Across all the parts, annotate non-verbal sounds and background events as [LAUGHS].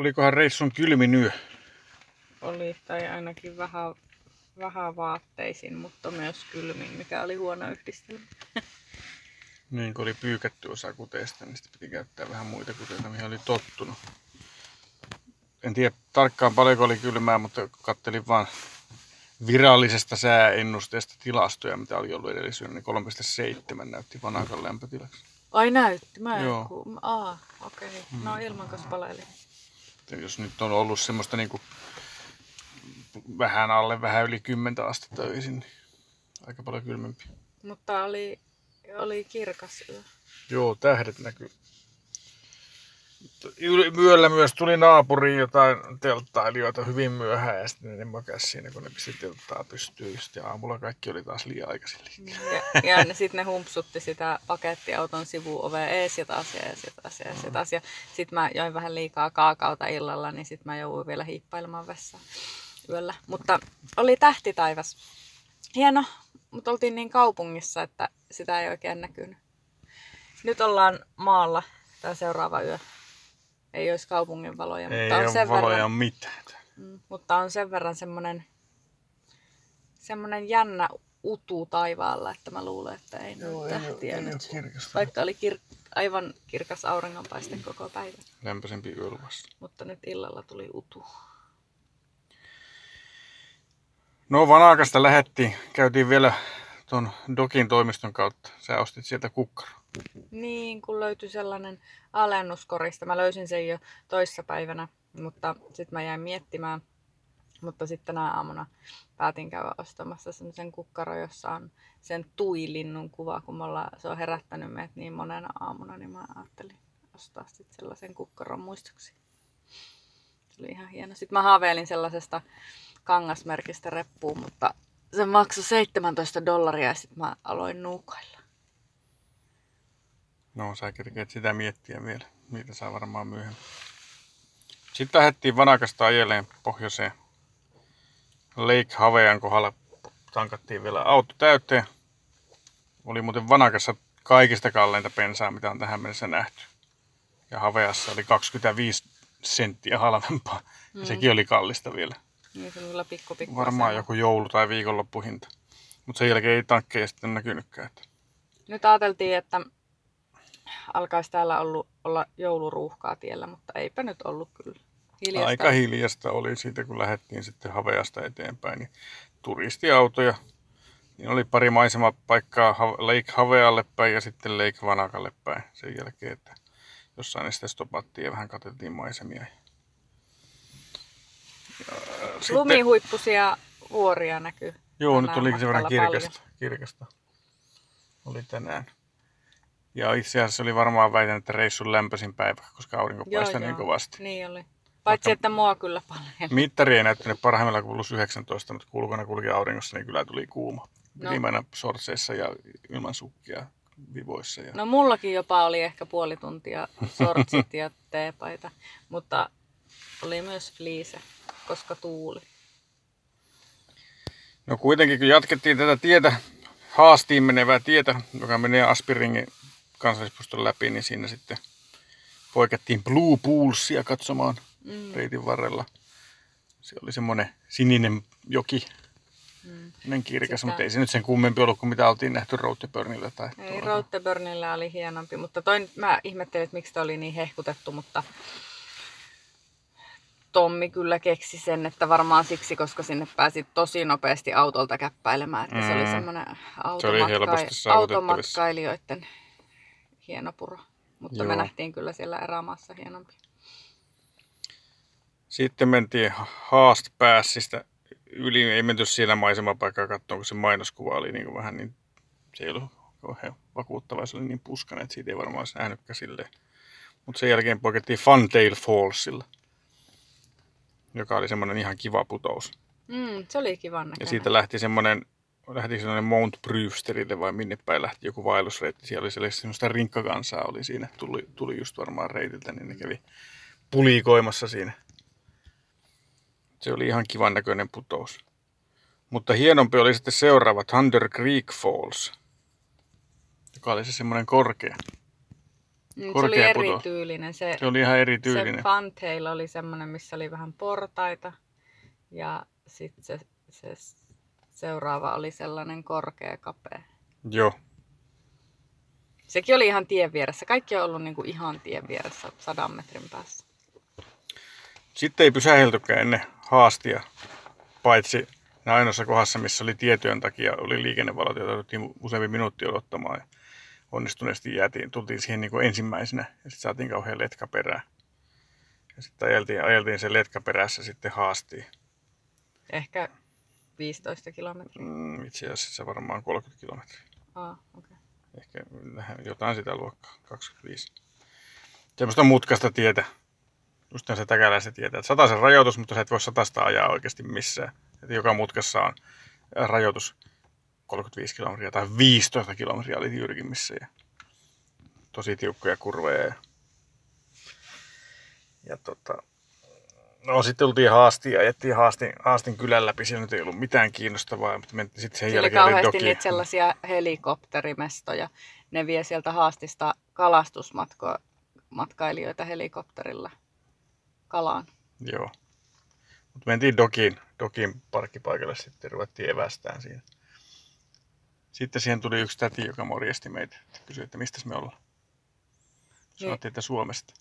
olikohan reissun kylmin yö? Oli, tai ainakin vähän, vähän vaatteisin, mutta myös kylmin, mikä oli huono yhdistelmä. [LAUGHS] Niin, kun oli pyykätty osa kuteesta, niin sitten piti käyttää vähän muita kuteita, mihin oli tottunut. En tiedä tarkkaan paljonko oli kylmää, mutta kattelin vaan virallisesta sääennusteesta tilastoja, mitä oli ollut edellisyönä, niin 3,7 näytti Vanakan lämpötilaksi. Ai näytti, mä en Joo. ku... Aa, okei. Okay. No ilman kanssa. Että jos nyt on ollut semmoista niinku vähän alle, vähän yli 10 astetta öisin, niin aika paljon kylmempi. Mutta oli, oli kirkas yö. Joo, tähdet näkyy. Yöllä myös tuli naapuriin jotain telttailijoita hyvin myöhään ja sitten ne makas siinä, kun ne pisti telttaa pystyyn. Ja aamulla kaikki oli taas liian aikaisin liikkeellä. Ja, ja ne, sitten ne humpsutti sitä pakettiauton sivuovea ees ja taas ja ees ja taas ja ees ja taas. Ja sitten mä join vähän liikaa kaakaota illalla, niin sitten mä jouduin vielä hiippailemaan vessaan yöllä. Mutta oli tähtitaivas. Hieno, mutta oltiin niin kaupungissa, että sitä ei oikein näkynyt. Nyt ollaan maalla tämä seuraava yö. Ei olisi kaupungin valoja, Ei mutta on ole sen valoja verran, mitään. Mm, mutta on sen verran semmoinen, semmoinen jännä utu taivaalla, että mä luulen, että ei Joo, ei, ole, tähtiä ei ole nyt. kirkasta. Vaikka oli kir- aivan kirkas auringonpaiste koko päivä. Lämpöisempi yöluvassa. Mutta nyt illalla tuli utu. No Vanakasta lähettiin. Käytiin vielä tuon Dokin toimiston kautta. Sä ostit sieltä kukkaro. Niin, kun löytyi sellainen alennuskorista. Mä löysin sen jo toissapäivänä, mutta sitten mä jäin miettimään. Mutta sitten tänä aamuna päätin käydä ostamassa semmoisen kukkaro, jossa on sen tuilinnun kuva, kun ollaan, se on herättänyt meidät niin monena aamuna, niin mä ajattelin ostaa sitten sellaisen kukkaron muistoksi. Se oli ihan hieno. Sitten mä haaveilin sellaisesta kangasmerkistä reppuun, mutta se maksoi 17 dollaria ja sitten mä aloin nuukailla. No, sä kerkeet sitä miettiä vielä. Niitä saa varmaan myöhemmin. Sitten lähdettiin Vanakasta ajeleen pohjoiseen. Lake Havean kohdalla tankattiin vielä auto täyteen. Oli muuten Vanakassa kaikista kalleinta bensaa, mitä on tähän mennessä nähty. Ja Haveassa oli 25 senttiä halvempaa. Ja Mm. sekin oli kallista vielä. Niin se kyllä pikku pikku Varmaan joku joulu- tai viikonloppuhinta. Mutta sen jälkeen ei tankkeja sitten näkynytkään. Että Nyt ajateltiin, että alkaisi täällä ollut, olla jouluruuhkaa tiellä, mutta eipä nyt ollut kyllä. Hiljasta. Aika hiljasta oli siitä, kun lähdettiin sitten Haveasta eteenpäin. Niin turistiautoja. Niin oli pari maisemapaikkaa Lake Havealle päin ja sitten Lake Vanakalle päin sen jälkeen, että jossain ne sitten stopattiin ja vähän katseltiin maisemia. Ja, sitten, Lumihuippusia vuoria näkyy. joo, nyt oli sen verran matkalla kirkasta, kirkasta. Oli tänään. Ja itse asiassa oli varmaan väitän, että reissun lämpöisin päivä, koska aurinko Joo, paistoi niin kovasti. Niin oli. Paitsi, Vaikka- että mua kyllä paljon. Mittari ei näyttänyt parhaimmillaan kuin plus 19, mutta kun ulkona kulki auringossa, niin kyllä tuli kuuma. No. Mennä sortseissa ja ilman sukkia vivoissa. Ja... No mullakin jopa oli ehkä puoli tuntia sortsit ja [LAUGHS] teepaita, mutta oli myös fliise, koska tuuli. no kuitenkin, kun jatkettiin tätä tietä, haastiin menevää tietä, joka menee Aspiringin kansallispuiston läpi, niin siinä sitten poikettiin Blue Poolsia katsomaan Mm. reitin varrella. Se oli semmoinen sininen joki, Mm. kirkas, Sitä- mutta ei se nyt sen kummempi ollut kuin mitä oltiin nähty Roadburnilla. Tai Ei, tuolla. Rotteburnilla oli hienompi, mutta toi, mä ihmettelin, että miksi toi oli niin hehkutettu, mutta Tommi kyllä keksi sen, että varmaan siksi, koska sinne pääsi tosi nopeasti autolta käppäilemään, että se oli Mm. semmoinen Se oli automatka- automatkailijoiden hieno puro. Mutta me Joo. nähtiin kyllä siellä erämaassa hienompi. Sitten mentiin Haast Passista yli, ei menty siellä maisemapaikkaa katsomaan, kun se mainoskuva oli niin kuin vähän niin, se ei ollut kauhean vakuuttava, se oli niin puskainen, että siitä ei varmaan olisi nähnytkään silleen. Mutta sen jälkeen poikettiin Funtail Fallsilla, joka oli semmoinen ihan kiva putous. Mm, se oli kivan Ja näköinen. siitä lähti semmoinen, lähti semmoinen Mount Brewsterille vai minne päin lähti joku vaellusreitti. Siellä oli sellaista semmoista rinkkakansaa oli siinä, tuli, tuli just varmaan reitiltä, niin ne kävi pulikoimassa siinä. Se oli ihan kivan näköinen putous. Mutta hienompi oli sitten seuraava Thunder Creek Falls, joka oli se semmoinen korkea. Mm, Se Korkea oli puto. erityylinen. Se, Se oli ihan se erityylinen. Funtail oli semmoinen, missä oli vähän portaita. Ja sitten se, se seuraava oli sellainen korkea kapea. Joo. Sekin oli ihan tien vieressä. Kaikki on ollut niinku ihan tien vieressä sadan metrin päässä. Sitten ei pysäheltykään ennen haastia, paitsi ainoassa kohdassa, missä oli tietyön takia, oli liikennevalot, joita jouduttiin useampi minuutti odottamaan. Ja onnistuneesti jäätiin, tultiin siihen niin kuin ensimmäisenä ja sitten saatiin kauhean letka perään. Ja sitten ajeltiin, ajeltiin se letka perässä sitten haastiin. Ehkä 15 kilometriä. Mm, itse asiassa varmaan 30 kilometriä. Ah, okay. Ehkä jotain sitä luokkaa, 25. Semmoista mutkasta tietä. Just se täkäläistä tietä. Että sataisen rajoitus, mutta sä et voi satasta ajaa oikeasti missään. Että joka mutkassa on rajoitus 35 kilometriä tai 15 kilometriä oli jyrkimmissä. Ja tosi tiukkoja kurveja. Ja, ja tota, no sitten tultiin haastiin ja ajettiin haastin, haastin kylän läpi. Siellä nyt ei ollut mitään kiinnostavaa, mutta mentiin sitten sen Siellä oli jälkeen oli kauheasti niitä sellaisia helikopterimestoja. Ne vie sieltä haastista kalastusmatkailijoita helikopterilla kalaan. Joo. Mutta mentiin Dokin, Dokin parkkipaikalle sitten ja ruvettiin evästään siinä. Sitten siihen tuli yksi täti, joka morjesti meitä. Kysyi, että mistä me ollaan. Sanottiin, että Suomesta.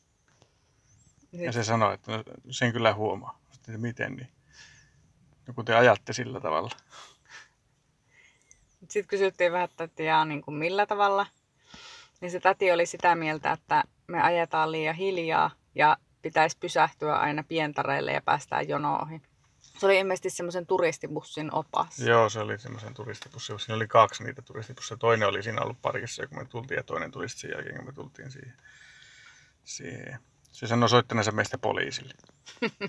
Ja Sit, se sanoi, että no, sen kyllä huomaa. Sitten, että miten niin? No kun te ajatte sillä tavalla. sitten kysyttiin vähän, että tiedä, niin kuin millä tavalla. Niin se täti oli sitä mieltä, että me ajetaan liian hiljaa ja pitäisi pysähtyä aina pientareille ja päästään jono ohi. Se oli ilmeisesti semmoisen turistibussin opas. Joo, se oli semmoisen turistibussi. Siinä oli kaksi niitä turistibusseja. Toinen oli siinä ollut parkissa, kun me tultiin, ja toinen tuli sen jälkeen, kun me tultiin siihen. siihen. Se sanoi soittaneensa meistä poliisille. [LAUGHS]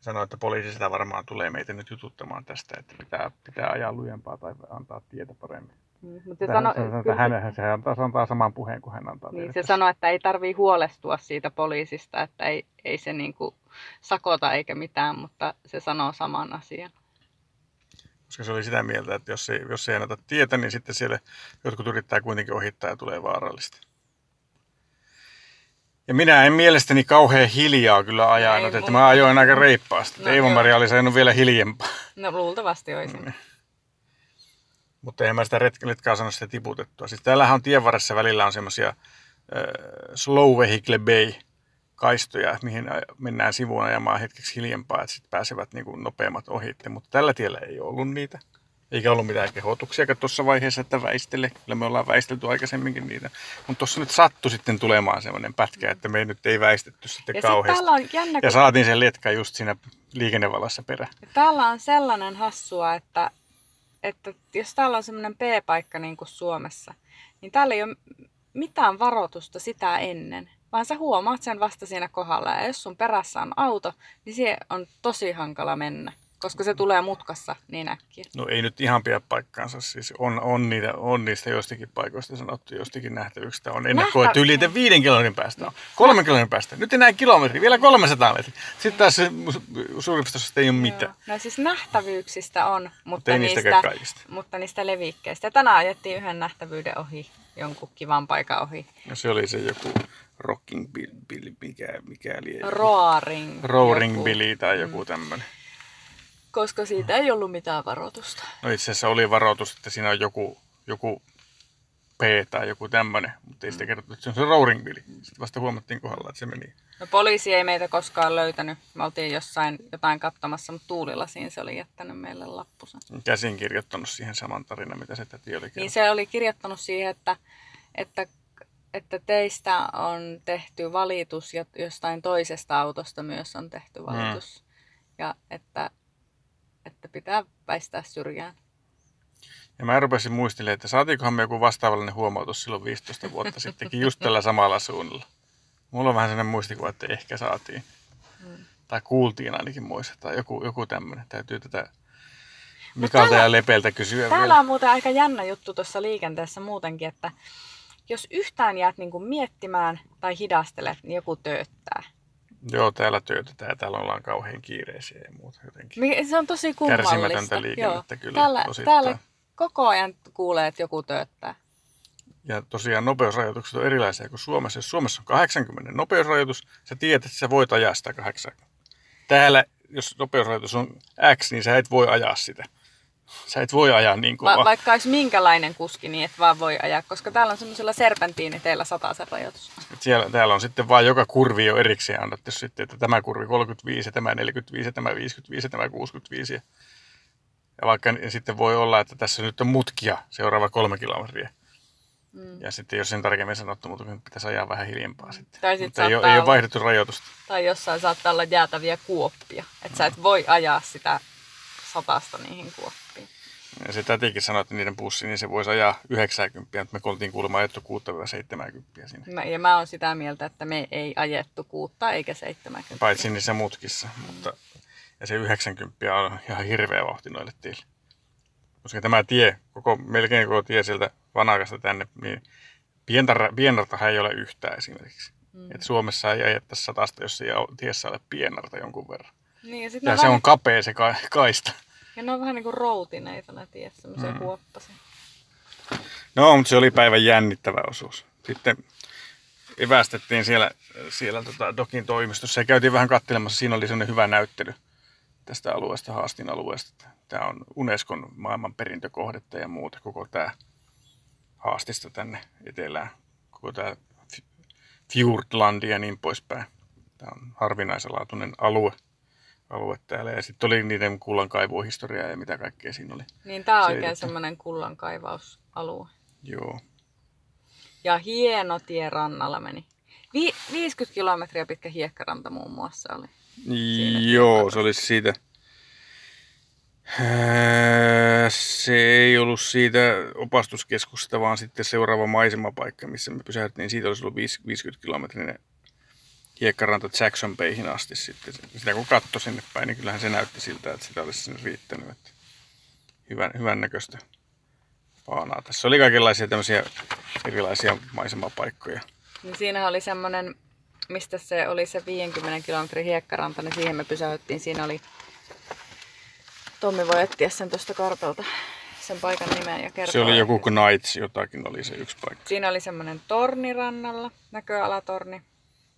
sanoi, että poliisi sitä varmaan tulee meitä nyt jututtamaan tästä, että pitää, pitää ajaa lujempaa tai antaa tietä paremmin. Mm, Mutta se, sano, sanoi, että hän, se antaa, se antaa saman puheen kuin hän antaa niin se sanoi, että ei tarvii huolestua siitä poliisista, että ei, ei se niinku sakota eikä mitään, mutta se sanoo saman asian. Koska se oli sitä mieltä, että jos ei, jos ei anneta tietä, niin sitten siellä jotkut yrittää kuitenkin ohittaa ja tulee vaarallista. Ja minä en mielestäni kauhean hiljaa kyllä ajanut, Ei että mä ajoin aika reippaasti. No No, Eeva-Maria oli saanut vielä hiljempaa. No luultavasti olisin. Mm. Mutta eihän mä sitä ret- letkaa saanut sitä tiputettua. Siis täällähän on tien varressa välillä on semmoisia äh, slow vehicle bay kaistoja, mihin mennään sivuun ajamaan hetkeksi hiljempaa, että sitten pääsevät niin kuin nopeammat ohitte. Mutta tällä tiellä ei ollut niitä. Eikä ollut mitään kehotuksia tuossa vaiheessa, että väistele. Kyllä me ollaan väistelty aikaisemminkin niitä. Mutta tuossa nyt sattui sitten tulemaan semmoinen pätkä, että me nyt ei väistetty sitten Ja kauheasti. täällä on jännä, Ja saatiin sen letka just siinä liikennevalassa perä. täällä on sellainen hassua, että, että jos täällä on semmoinen P-paikka niin kuin Suomessa, niin täällä ei ole mitään varoitusta sitä ennen, vaan sä huomaat sen vasta siinä kohdalla. Ja jos sun perässä on auto, niin siihen on tosi hankala mennä, koska se tulee mutkassa niin äkkiä. No ei nyt ihan pidä paikkaansa. Siis on, on, niitä, on niistä jostakin paikoista sanottu, jostakin nähtävyyksistä on Nähtä- että yli että viiden kilometrin päästä on. Kolmen kilometrin päästä. Nyt enää kilometri, vielä 300 metriä. Sitten taas se su- suurimmasta osasta ei ole mitään. Joo. No siis nähtävyyksistä on, mutta, niistäkään niistä, kaikista. mutta niistä levikkeistä. Tänään ajettiin yhden nähtävyyden ohi, jonkun kivan paikan ohi. Ja se oli se joku Rocking Bill, Bill mikä, mikä liian. Roaring. Roaring. Billy tai joku tämmöinen. Koska siitä ei ollut mitään varoitusta. No itse asiassa oli varoitus, että siinä on joku, joku P tai joku tämmöinen, mutta ei sitä kerrottu, että se on se Roaring Billy. Sitten vasta huomattiin kohdalla, että se meni. No poliisi ei meitä koskaan löytänyt. Me oltiin jossain jotain katsomassa, mutta Tuulilasiin se oli jättänyt meille lappusen. Käsin kirjoittanut siihen saman tarinan, mitä se täti oli Niin kertonut. se oli kirjoittanut siihen, että, että, että teistä on tehty valitus ja jostain toisesta autosta myös on tehty valitus. Ja että, että pitää väistää syrjään. Ja mä rupesin muistelemaan, että saatiinkohan me joku vastaavallinen huomautus silloin 15 vuotta sittenkin just tällä samalla suunnalla. Mulla on vähän sellainen muistikuva, että ehkä saatiin. Mm. Tai kuultiin ainakin muissa. Tai joku, joku tämmöinen. Täytyy tätä Mikalta täällä- ja Lepeltä kysyä Täällä vielä. on muuten aika jännä juttu tuossa liikenteessä muutenkin, että jos yhtään jäät niinku miettimään tai hidastelet, niin joku tööttää. Joo, täällä työtetään ja täällä ollaan kauhean kiireisiä ja muuta jotenkin. Mi- Se on tosi kummallista. Kärsimätöntä liikennettä kyllä Täällä, osittain. täällä koko ajan kuulee, että joku tööttää. Ja tosiaan nopeusrajoitukset on erilaisia kuin Suomessa. Jos Suomessa on 80 nopeusrajoitus, sä tiedät, että sä voit ajaa sitä 80. Täällä, jos nopeusrajoitus on X, niin sä et voi ajaa sitä. Sä et voi ajaa niin Va- kovaa. vaikka olisi minkälainen kuski, niin et vaan voi ajaa, koska täällä on semmoisella serpentiiniteillä sataisen rajoitus. Et siellä, täällä on sitten vaan joka kurvi jo erikseen annettu sitten, että tämä kurvi 35 ja tämä 45 ja tämä 55 ja tämä 65. Ja, vaikka ja sitten voi olla, että tässä nyt on mutkia seuraava kolme kilometriä. Mm. Ja sitten jos sen tarkemmin sanottu, mutta pitäisi ajaa vähän hiljempaa sitten. Tai sit mutta ei, ole, saattaa ei ole olla- vaihdettu rajoitusta. Tai jossain saattaa olla jäätäviä kuoppia. Että sä et voi ajaa sitä satasta niihin kuoppiin. Ja se tätikin sanoi, että niiden pussi, niin se voisi ajaa 90, mutta me oltiin kuulemma ajettu 6-70 sinne. Mä, ja mä oon sitä mieltä, että me ei ajettu kuutta eikä 70. Paitsi niissä mutkissa. Mutta, ja se 90 on ihan hirveä vauhti noille tiille. Koska tämä tie, koko, melkein koko tie sieltä Vanakasta tänne, niin pienartahan ei ole yhtään esimerkiksi. Mm. Et Suomessa ei ajettaisi satasta, jos ei tiessä ole pienarta jonkun verran. Niin, ja, Ja se vähän, on kapea se ka- kaista. Ja ne on vähän niin kuin routineita ne tiet, semmoisia Mm. kuoppasia. No, mutta se oli päivän jännittävä osuus. Sitten evästettiin siellä, siellä tota Dokin toimistossa ja käytiin vähän katselemassa. Siinä oli sellainen hyvä näyttely tästä alueesta, Haastin alueesta. Tämä on Unescon maailmanperintökohdetta ja muuta, koko tämä Haastista tänne etelään, koko tämä Fjordlandi ja niin poispäin. Tämä on harvinaisenlaatuinen alue, alue täällä. Ja sitten oli niiden kullankaivuohistoriaa ja mitä kaikkea siinä oli. Niin tää on oikein Selitetty. semmoinen kullankaivausalue. Joo. Ja hieno tie rannalla meni. Vi- 50 kilometriä pitkä hiekkaranta muun muassa oli. Siinä Joo, se olisi siitä... Ää, Se ei ollut siitä opastuskeskuksesta, vaan sitten seuraava maisemapaikka, missä me pysähdyttiin. Siitä olisi ollut viis- 50 kilometrinen hiekkaranta Jackson Bayhin asti sitten. Sitä kun katsoi sinne päin, niin kyllähän se näytti siltä, että sitä olisi sinne riittänyt. Että hyvän, hyvän näköistä faanaa. Tässä oli kaikenlaisia tämmöisiä erilaisia maisemapaikkoja. Niin siinä oli semmoinen, mistä se oli se 50 kilometrin hiekkaranta, niin siihen me pysäyttiin. Siinä oli, Tommi voi etsiä sen tuosta kartalta, sen paikan nimen ja kertoa. Se oli joku Knights, jotakin oli se yksi paikka. Siinä oli semmoinen torni rannalla, näköalatorni.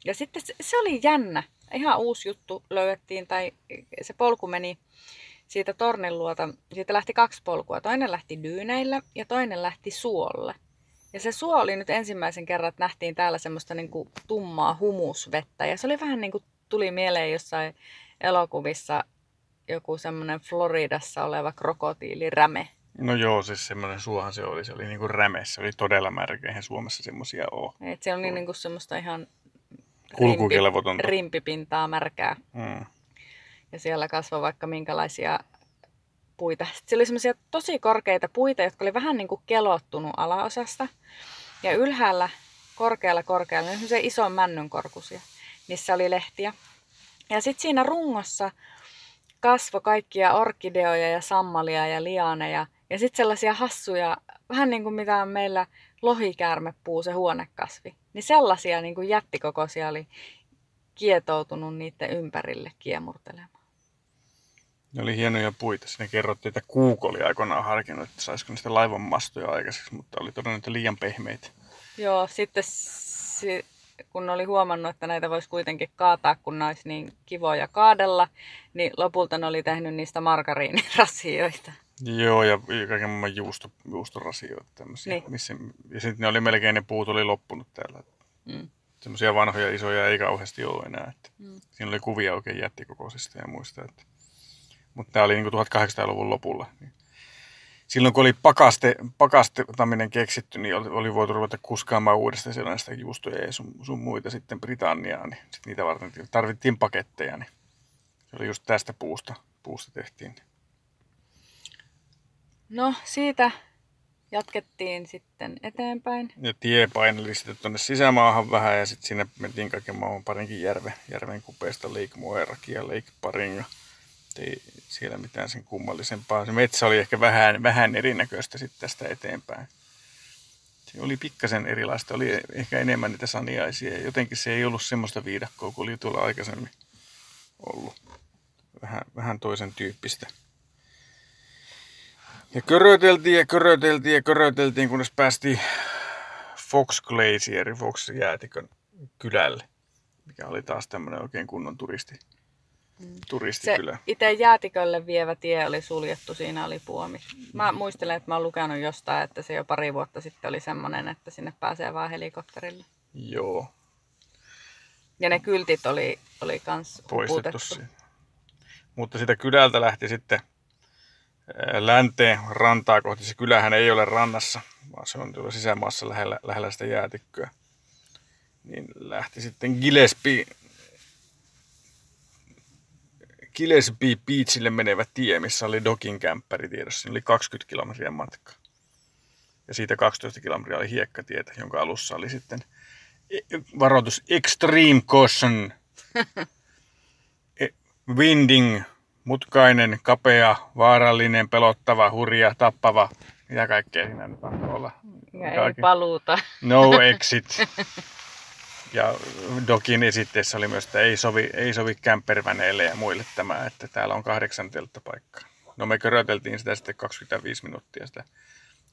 Ja sitten se, se oli jännä. Ihan uusi juttu löydettiin, tai se polku meni siitä tornin luota. Siitä lähti kaksi polkua. Toinen lähti dyyneillä ja toinen lähti suolle. Ja se suo oli nyt ensimmäisen kerran, että nähtiin täällä semmoista niinku tummaa humusvettä. Ja se oli vähän niin kuin tuli mieleen jossain elokuvissa joku semmoinen Floridassa oleva krokotiiliräme. No joo, siis semmoinen suohan se oli. Se oli niinku räme. Se oli todella märkä. Eihän Suomessa semmoisia ole. Et se on niin, niin kuin semmoista ihan Kulkukelvotonta. rimpipintaa märkää. Mm. Ja siellä kasvoi vaikka minkälaisia puita. Sitten siellä oli semmoisia tosi korkeita puita, jotka oli vähän niin kuin kelottunut alaosasta. Ja ylhäällä, korkealla korkealla, niin semmoisia ison männyn korkusia. Niissä oli lehtiä. Ja sitten siinä rungossa kasvoi kaikkia orkideoja ja sammalia ja lianeja. Ja sitten sellaisia hassuja, vähän niin kuin mitä on meillä lohikäärmepuu, se huonekasvi. Niin sellaisia niin kuin jättikokoisia oli kietoutunut niiden ympärille kiemurtelemaan. Ne oli hienoja puita. Siinä kerrottiin, että Kuuk oli aikoinaan harkinnut, että saisiko niistä laivan mastoja aikaiseksi, mutta oli todennut, että liian pehmeitä. Joo, sitten si- kun oli huomannut, että näitä voisi kuitenkin kaataa, kun ne olisi niin kivoja kaadella, niin lopulta ne oli tehnyt niistä margariinirasioita. Joo, ja kaiken maailman juusto, juustorasioita tämmöisiä. Niin. Missä, ja sitten ne oli melkein, ne puut oli loppunut täällä. Mm. Semmoisia vanhoja isoja ei kauheasti ole enää. Että Mm. Siinä oli kuvia oikein jättikokoisista ja muista. Että. Mutta tämä oli niin 1800-luvun lopulla. Niin. Silloin kun oli pakaste, pakastaminen keksitty, niin oli, oli voitu ruveta kuskaamaan uudestaan siellä näistä juustoja ja sun, sun muita sitten Britanniaan. Niin sit niitä varten tarvittiin paketteja. Niin se oli just tästä puusta, puusta tehtiin. No, siitä jatkettiin sitten eteenpäin. Ja tie paineli sitten tuonne sisämaahan vähän ja sitten sinne mentiin kaiken maailman parinkin järven, järven kupeesta Lake Moerakin ja Lake Paringa. Ei siellä mitään sen kummallisempaa. Se metsä oli ehkä vähän, vähän erinäköistä sitten tästä eteenpäin. Se oli pikkasen erilaista, oli ehkä enemmän niitä saniaisia. Jotenkin se ei ollut semmoista viidakkoa kuin oli tuolla aikaisemmin ollut. Vähän, vähän toisen tyyppistä. Ja köröteltiin ja köröteltiin ja köröteltiin, kunnes päästiin Fox Glacieri, Fox jäätikön kylälle, mikä oli taas tämmöinen oikein kunnon turisti, Mm. Se turistikylä. itse jäätikölle vievä tie oli suljettu, siinä oli puomi. Mä muistelen, että mä oon lukenut jostain, että se jo pari vuotta sitten oli semmoinen, että sinne pääsee vaan helikopterilla. Joo, Ja ne kyltit oli, oli kans poistettu siitä. Mutta sitä kylältä lähti sitten länteen rantaa kohti. Se kylähän ei ole rannassa, vaan se on tuolla sisämaassa lähellä, lähellä sitä jäätikköä. Niin lähti sitten Gillespie, Gillespie Beachille menevä tie, missä oli Dokin kämppäri tiedossa. Siinä oli 20 kilometriä matkaa. Ja siitä 12 kilometriä oli hiekkatietä, jonka alussa oli sitten e- varoitus Extreme Caution. [LAUGHS] E- Winding, mutkainen, kapea, vaarallinen, pelottava, hurja, tappava. Mitä kaikkea siinä nyt on olla. Ja ei Kaikki- paluuta. No [LAUGHS] exit. Ja Dokin esitteessä oli myös, että ei sovi, ei sovi kämpperväneille ja muille tämä, että täällä on kahdeksan telttapaikkaa. No me köröteltiin sitä sitten 25 minuuttia sitä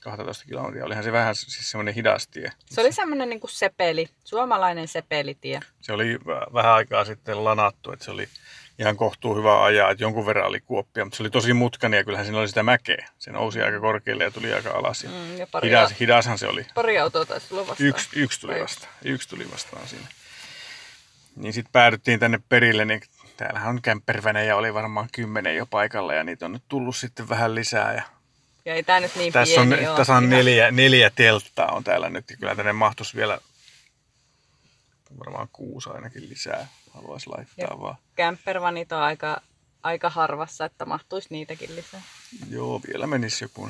12 kilometriä. Olihan se vähän siis semmoinen hidas tie. Se oli semmoinen niin sepeli, suomalainen sepelitie. Se oli vä- vähän aikaa sitten lanattu, että se oli ihan kohtuu hyvä ajaa, että jonkun verran oli kuoppia, mutta se oli tosi mutkainen ja kyllähän siinä oli sitä mäkeä. Se nousi aika korkealle ja tuli aika alas. Ja Mm, ja pari, hidas, hidashan se oli. pari autoa taisi tulla vastaan. Yksi, yksi tuli vastaan. Yksi tuli vastaan siinä. Niin sitten päädyttiin tänne perille, niin täällähän on kämppervänejä, oli varmaan kymmenen jo paikalla ja niitä on nyt tullut sitten vähän lisää. Ja Ja ei tää nyt niin tässä on, pieni oo. tässä on neljä, neljä telttaa on täällä nyt. ja Kyllä tänne mahtuisi vielä varmaan kuusi ainakin lisää. Haluaisi laittaa Jep. vaan. Campervanit on aika, aika harvassa, että mahtuisi niitäkin lisää. Joo, vielä menisi joku.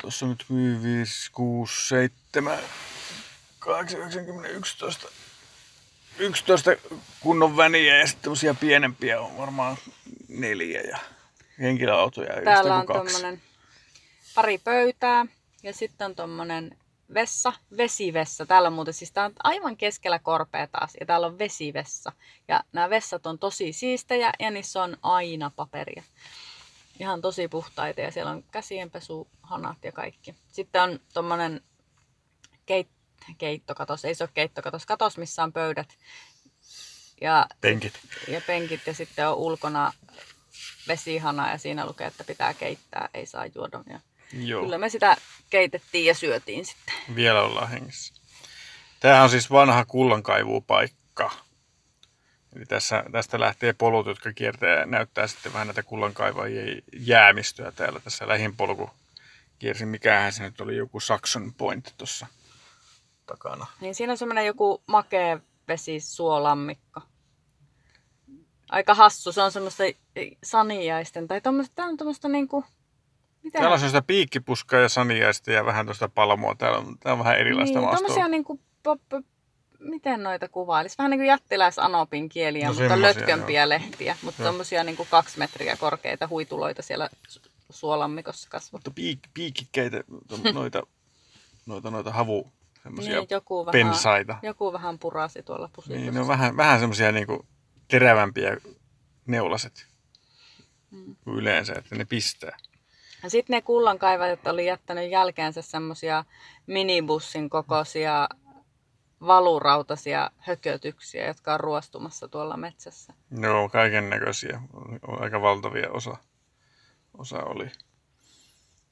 Tuossa nyt myy 5, 6, 7, 8, 9, 10, 11. 11 kunnon väniä ja sitten tämmöisiä pienempiä on varmaan neljä ja henkilöautoja Täällä on tommonen pari pöytää ja sitten on tommonen vessa, vesivessa. Täällä on muuten siis tää on aivan keskellä korpea taas ja täällä on vesivessa. Ja nämä vessat on tosi siistejä ja niissä on aina paperia. Ihan tosi puhtaita ja siellä on käsienpesuhanat ja kaikki. Sitten on tommonen keit, keittokatos, ei se ole keittokatos, katos missä on pöydät. Ja Penkit. ja penkit ja sitten on ulkona vesihana ja siinä lukee, että pitää keittää, ei saa juoda. Ja Joo, kyllä me sitä keitettiin ja syötiin sitten. vielä ollaan hengissä. Tämä on siis vanha kullankaivupaikka. Eli tässä, tästä lähtee polut, jotka kiertää ja näyttää sitten vähän näitä kullankaivajien jäämistöä täällä. Tässä lähin polku kiersi, mikähän se nyt oli, joku Saxon Point tuossa takana. Niin siinä on semmoinen joku makea vesi suolammikko. Aika hassu, se on semmoista saniaisten tai tommoista, tää on tommoista niinku, mitä? Täällä on sellaista piikkipuskaa ja saniaista ja vähän tuosta palmoa. Täällä on, täällä on vähän erilaista niin, maastoa. tommosia niinku, pop, pop, miten noita kuvailisi? Vähän niin kuin jättiläisanopin kieliä, No mutta lötkömpiä lehtiä. Mutta tommosia niinku kaksi metriä korkeita huituloita siellä su- suolammikossa kasvaa. Mutta piik, piikikkeitä, to- [LAUGHS] noita, noita, noita havu, semmoisia Niin, joku vähän, pensaita. joku vähän purasi tuolla pusikossa. Niin, ne on vähän, vähän semmoisia niinku terävämpiä neulaset Mm. kuin yleensä, että ne pistää. Ja sitten ne kullankaivajat oli jättänyt jälkeensä semmosia minibussin kokoisia valurautaisia hökötyksiä, jotka on ruostumassa tuolla metsässä. Joo, kaiken näköisiä. Aika valtavia osa, osa oli.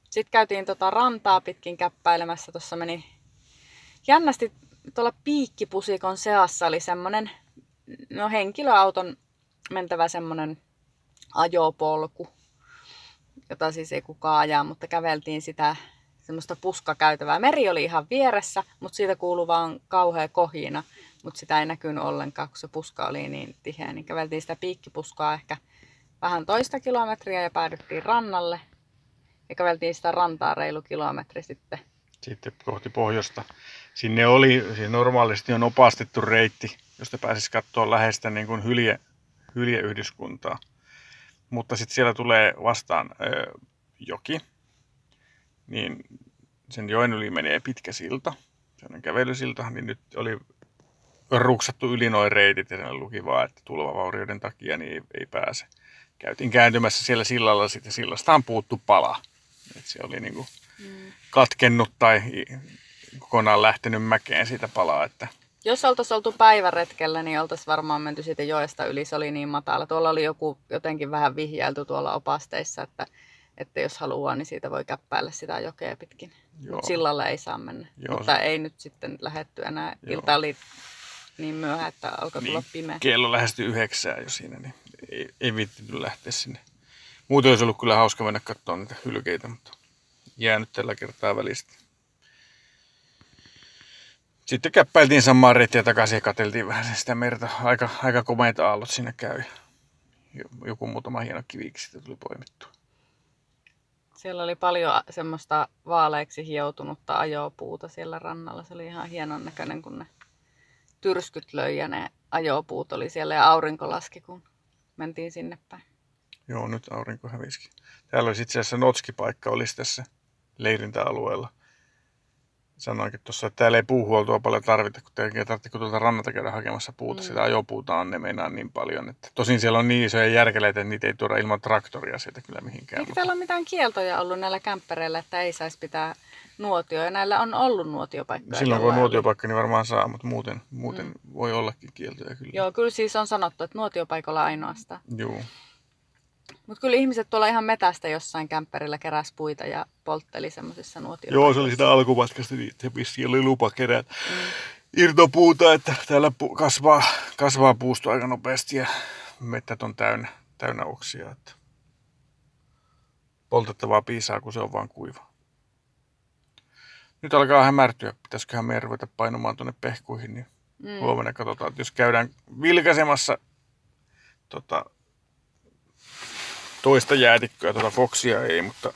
Sitten käytiin tota rantaa pitkin käppäilemässä. Tuossa meni jännästi tuolla piikkipusikon seassa oli semmonen, no henkilöauton mentävä semmonen ajopolku, jota siis ei kukaan ajaa, mutta käveltiin sitä semmoista puskakäytävää. Meri oli ihan vieressä, mutta siitä kuului vaan kauhea kohina, mutta sitä ei näkynyt ollenkaan, kun se puska oli niin tiheä. Niin käveltiin sitä piikkipuskaa ehkä vähän toista kilometriä ja päädyttiin rannalle. Ja käveltiin sitä rantaa reilu kilometri sitten. Sitten kohti pohjoista. Sinne oli, siis normaalisti on opastettu reitti, josta pääsisi katsoa läheistä niin kuin hylje, hyljeyhdyskuntaa. Mutta sitten siellä tulee vastaan ö, joki, niin sen joen yli menee pitkä silta, sellainen kävelysilta, niin nyt oli ruksattu yli noin reitit ja siellä luki vaan, että tulvavaurioiden takia niin ei, ei pääse. Käytiin kääntymässä siellä sillalla, sitten sillastaan puuttu pala. Et se oli niinku Mm. katkennut tai kokonaan lähtenyt mäkeen siitä palaa, että Jos oltaisiin oltu päiväretkellä, niin oltaisiin varmaan menty siitä joesta yli. Se oli niin matala. Tuolla oli joku jotenkin vähän vihjailtu tuolla opasteissa, että, että jos haluaa, niin siitä voi käppäillä sitä jokea pitkin. Joo. Sillalla ei saa mennä. Joo, Mutta se- ei nyt sitten lähetty enää. Joo. Ilta oli niin myöhä, että alkoi tulla Niin. pimeä. kello lähestyi yhdeksää jo siinä, niin ei, ei viittinyt lähteä sinne. Muuten olisi ollut kyllä hauska mennä katsoa niitä hylkeitä, mutta jäänyt tällä kertaa välistä. Sitten käppäiltiin samaan reittiä takaisin ja katseltiin vähän sitä merta. Aika, aika komeita aallot siinä käy. Jo- Joku muutama hieno kiviksi sitten tuli poimittua. Siellä oli paljon semmoista vaaleiksi hioutunutta ajopuuta siellä rannalla. Se oli ihan hienon näköinen, kun ne tyrskyt löi ja ne ajopuut oli siellä ja aurinko laski, kun mentiin sinne päin. Joo, nyt aurinko hävisikin. Täällä olisi itse asiassa notskipaikka olisi tässä leirintäalueella. Sanoinkin tuossa, että täällä ei puuhuoltoa paljon tarvita, kun ei tarvitse kun tuolta rannalta käydä hakemassa puuta. Mm. Sitä ajopuuta on ne meinaa niin paljon. Että tosin siellä on niin isoja järkeleitä, että niitä ei tuoda ilman traktoria sieltä kyllä mihinkään. Eikö täällä ole mitään kieltoja ollut näillä kämppäreillä, että ei saisi pitää nuotio? Ja näillä on ollut nuotiopaikkoja. Silloin kun on nuotiopaikka, niin varmaan saa, mutta muuten, muuten mm. voi ollakin kieltoja kyllä. Joo, kyllä siis on sanottu, että nuotiopaikalla ainoastaan. Joo. Mutta kyllä ihmiset tuolla ihan metästä jossain kämppärillä keräs puita ja poltteli semmoisissa nuotiopaikoissa. Joo, se oli sitä alkumatkasta, niin se vissiin oli lupa kerätä irtopuuta, että täällä pu- kasvaa, kasvaa puusto aika nopeasti ja mettät on täynnä, täynnä oksia. Että poltettavaa piisaa, kun se on vaan kuiva. Nyt alkaa hämärtyä. Pitäisiköhän meidän ruveta painumaan tuonne pehkuihin, niin Mm. huomenna katsotaan, että jos käydään vilkaisemassa tota, toista jäätikköä, tuota Foxia ei, mutta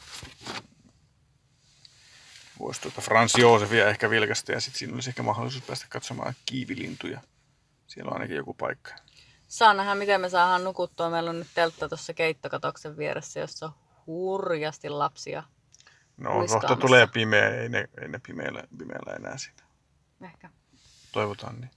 voisi tuota Frans Joosefia ehkä vilkasta ja sitten siinä olisi ehkä mahdollisuus päästä katsomaan kiivilintuja. Siellä on ainakin joku paikka. Saa nähdä, miten me saadaan nukuttua. Meillä on nyt teltta tuossa keittokatoksen vieressä, jossa on hurjasti lapsia. No, kohta tulee pimeä, ei ne, ei ne pimeällä, pimeällä enää siinä. Ehkä. Toivotaan niin.